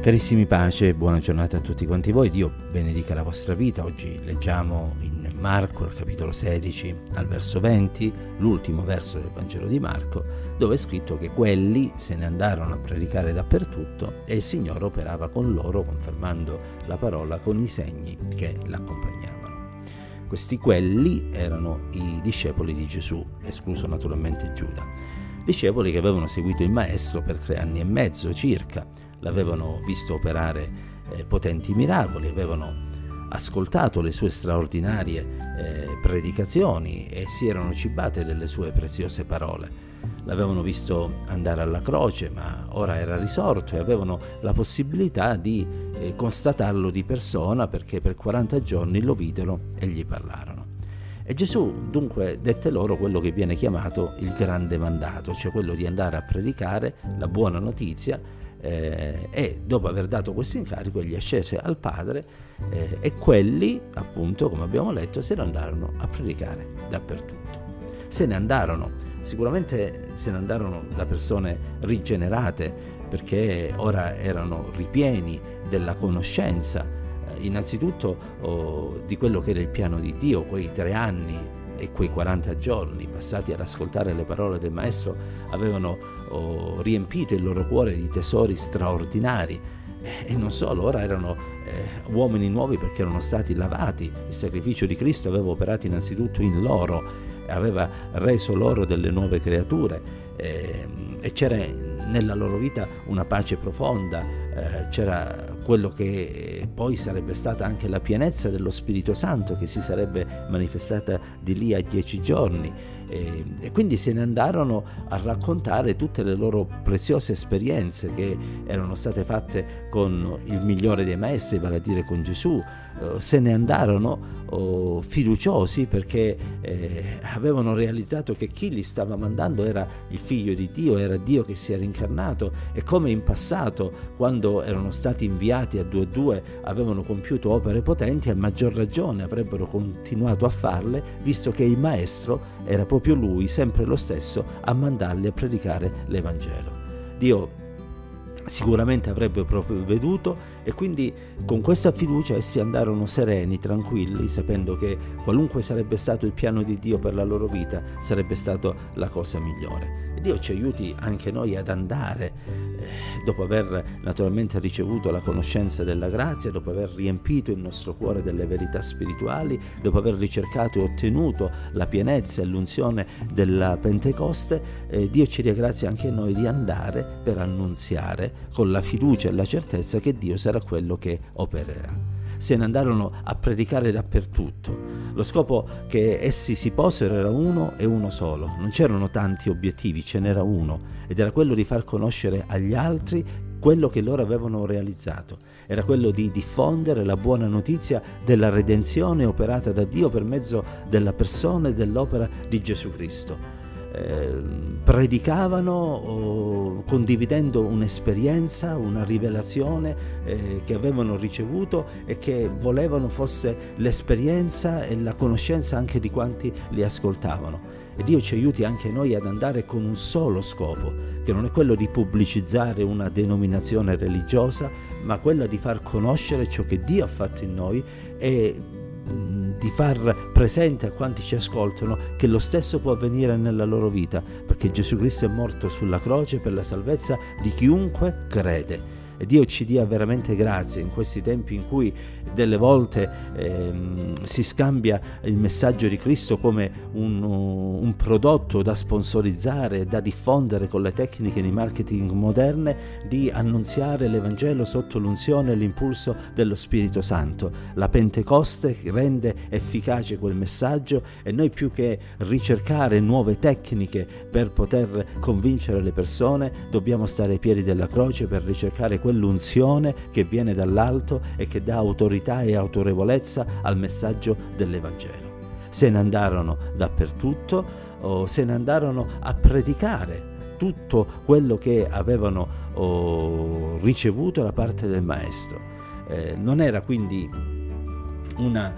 Carissimi pace buona giornata a tutti quanti voi, Dio benedica la vostra vita. Oggi leggiamo in Marco, al capitolo 16, al verso 20, l'ultimo verso del Vangelo di Marco, dove è scritto che quelli se ne andarono a predicare dappertutto e il Signore operava con loro, confermando la parola con i segni che l'accompagnavano. Questi quelli erano i discepoli di Gesù, escluso naturalmente Giuda. Discepoli che avevano seguito il Maestro per tre anni e mezzo circa l'avevano visto operare eh, potenti miracoli, avevano ascoltato le sue straordinarie eh, predicazioni e si erano cibate delle sue preziose parole. L'avevano visto andare alla croce, ma ora era risorto e avevano la possibilità di eh, constatarlo di persona perché per 40 giorni lo videro e gli parlarono. E Gesù dunque dette loro quello che viene chiamato il grande mandato, cioè quello di andare a predicare la buona notizia eh, e dopo aver dato questo incarico egli ascese al Padre eh, e quelli, appunto, come abbiamo letto, se ne andarono a predicare dappertutto. Se ne andarono, sicuramente se ne andarono da persone rigenerate perché ora erano ripieni della conoscenza, eh, innanzitutto oh, di quello che era il piano di Dio, quei tre anni e quei 40 giorni passati ad ascoltare le parole del Maestro avevano oh, riempito il loro cuore di tesori straordinari. E non solo, ora erano eh, uomini nuovi perché erano stati lavati, il sacrificio di Cristo aveva operato innanzitutto in loro, aveva reso loro delle nuove creature eh, e c'era nella loro vita una pace profonda, eh, c'era quello che poi sarebbe stata anche la pienezza dello Spirito Santo che si sarebbe manifestata di lì a dieci giorni. E, e, quindi se ne andarono a raccontare tutte le loro preziose esperienze che erano state fatte con il migliore dei maestri, vale a dire con Gesù, eh, se ne andarono oh, fiduciosi perché eh, avevano realizzato che chi li stava mandando era il figlio di Dio, era Dio che si era incarnato e come in passato quando erano stati inviati a due a due avevano compiuto opere potenti, a maggior ragione avrebbero continuato a farle visto che il maestro era proprio lui, sempre lo stesso, a mandarli a predicare l'Evangelo. Dio sicuramente avrebbe provveduto e quindi con questa fiducia essi andarono sereni, tranquilli, sapendo che qualunque sarebbe stato il piano di Dio per la loro vita sarebbe stata la cosa migliore. E Dio ci aiuti anche noi ad andare, dopo aver naturalmente ricevuto la conoscenza della grazia, dopo aver riempito il nostro cuore delle verità spirituali, dopo aver ricercato e ottenuto la pienezza e l'unzione della Pentecoste, eh, Dio ci ringrazia anche noi di andare per annunziare con la fiducia e la certezza che Dio sarà quello che opererà se ne andarono a predicare dappertutto. Lo scopo che essi si posero era uno e uno solo, non c'erano tanti obiettivi, ce n'era uno, ed era quello di far conoscere agli altri quello che loro avevano realizzato. Era quello di diffondere la buona notizia della redenzione operata da Dio per mezzo della persona e dell'opera di Gesù Cristo. Eh, predicavano condividendo un'esperienza, una rivelazione eh, che avevano ricevuto e che volevano fosse l'esperienza e la conoscenza anche di quanti li ascoltavano. E Dio ci aiuti anche noi ad andare con un solo scopo, che non è quello di pubblicizzare una denominazione religiosa, ma quello di far conoscere ciò che Dio ha fatto in noi e di far presente a quanti ci ascoltano che lo stesso può avvenire nella loro vita, perché Gesù Cristo è morto sulla croce per la salvezza di chiunque crede. E Dio ci dia veramente grazie in questi tempi in cui delle volte ehm, si scambia il messaggio di Cristo come un, un, prodotto da sponsorizzare, da diffondere con le tecniche di marketing moderne, di annunziare l'Evangelo sotto l'unzione e l'impulso dello Spirito Santo. La Pentecoste rende efficace quel messaggio e noi più che ricercare nuove tecniche per poter convincere le persone, dobbiamo stare ai piedi della croce per ricercare quel quell'unzione che viene dall'alto e che dà autorità e autorevolezza al messaggio dell'Evangelo. Se ne andarono dappertutto, o se ne andarono a predicare tutto quello che avevano oh, ricevuto da parte del Maestro. Eh, non era quindi una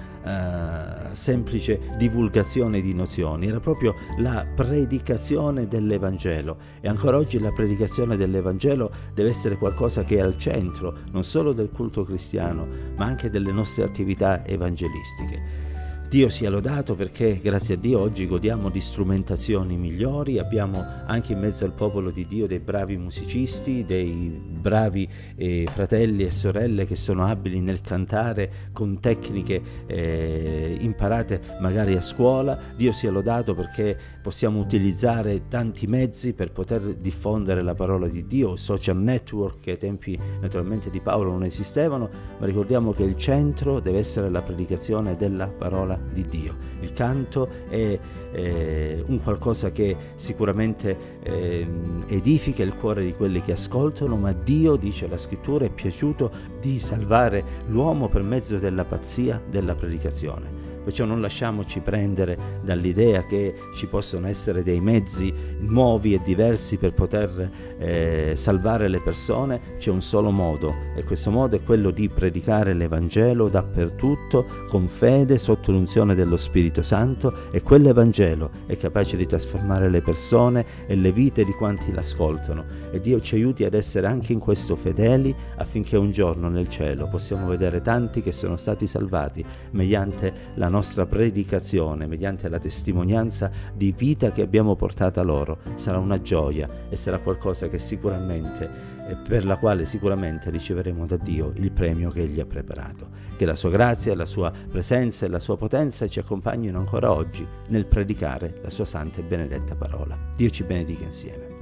semplice divulgazione di nozioni, era proprio la predicazione dell'Evangelo e ancora oggi la predicazione dell'Evangelo deve essere qualcosa che è al centro non solo del culto cristiano ma anche delle nostre attività evangelistiche. Dio sia lodato perché grazie a Dio oggi godiamo di strumentazioni migliori, abbiamo anche in mezzo al popolo di Dio dei bravi musicisti, dei bravi eh, fratelli e sorelle che sono abili nel cantare con tecniche eh, imparate magari a scuola. Dio sia lodato perché possiamo utilizzare tanti mezzi per poter diffondere la parola di Dio, social network che ai tempi naturalmente di Paolo non esistevano, ma ricordiamo che il centro deve essere la predicazione della parola di Dio. Il canto è eh, un qualcosa che sicuramente eh, edifica il cuore di quelli che ascoltano, ma Dio, dice la scrittura, è piaciuto di salvare l'uomo per mezzo della pazzia della predicazione. Perciò non lasciamoci prendere dall'idea che ci possono essere dei mezzi nuovi e diversi per poter eh, salvare le persone, c'è un solo modo e questo modo è quello di predicare l'Evangelo dappertutto con fede sotto l'unzione dello Spirito Santo e quell'Evangelo è capace di trasformare le persone e le vite di quanti l'ascoltano. E Dio ci aiuti ad essere anche in questo fedeli affinché un giorno nel cielo possiamo vedere tanti che sono stati salvati mediante la nostra predicazione, mediante la testimonianza di vita che abbiamo portato loro. Sarà una gioia e sarà qualcosa che sicuramente per la quale sicuramente riceveremo da Dio il premio che Egli ha preparato. Che la sua grazia, la sua presenza e la sua potenza ci accompagnino ancora oggi nel predicare la sua santa e benedetta parola. Dio ci benedica insieme.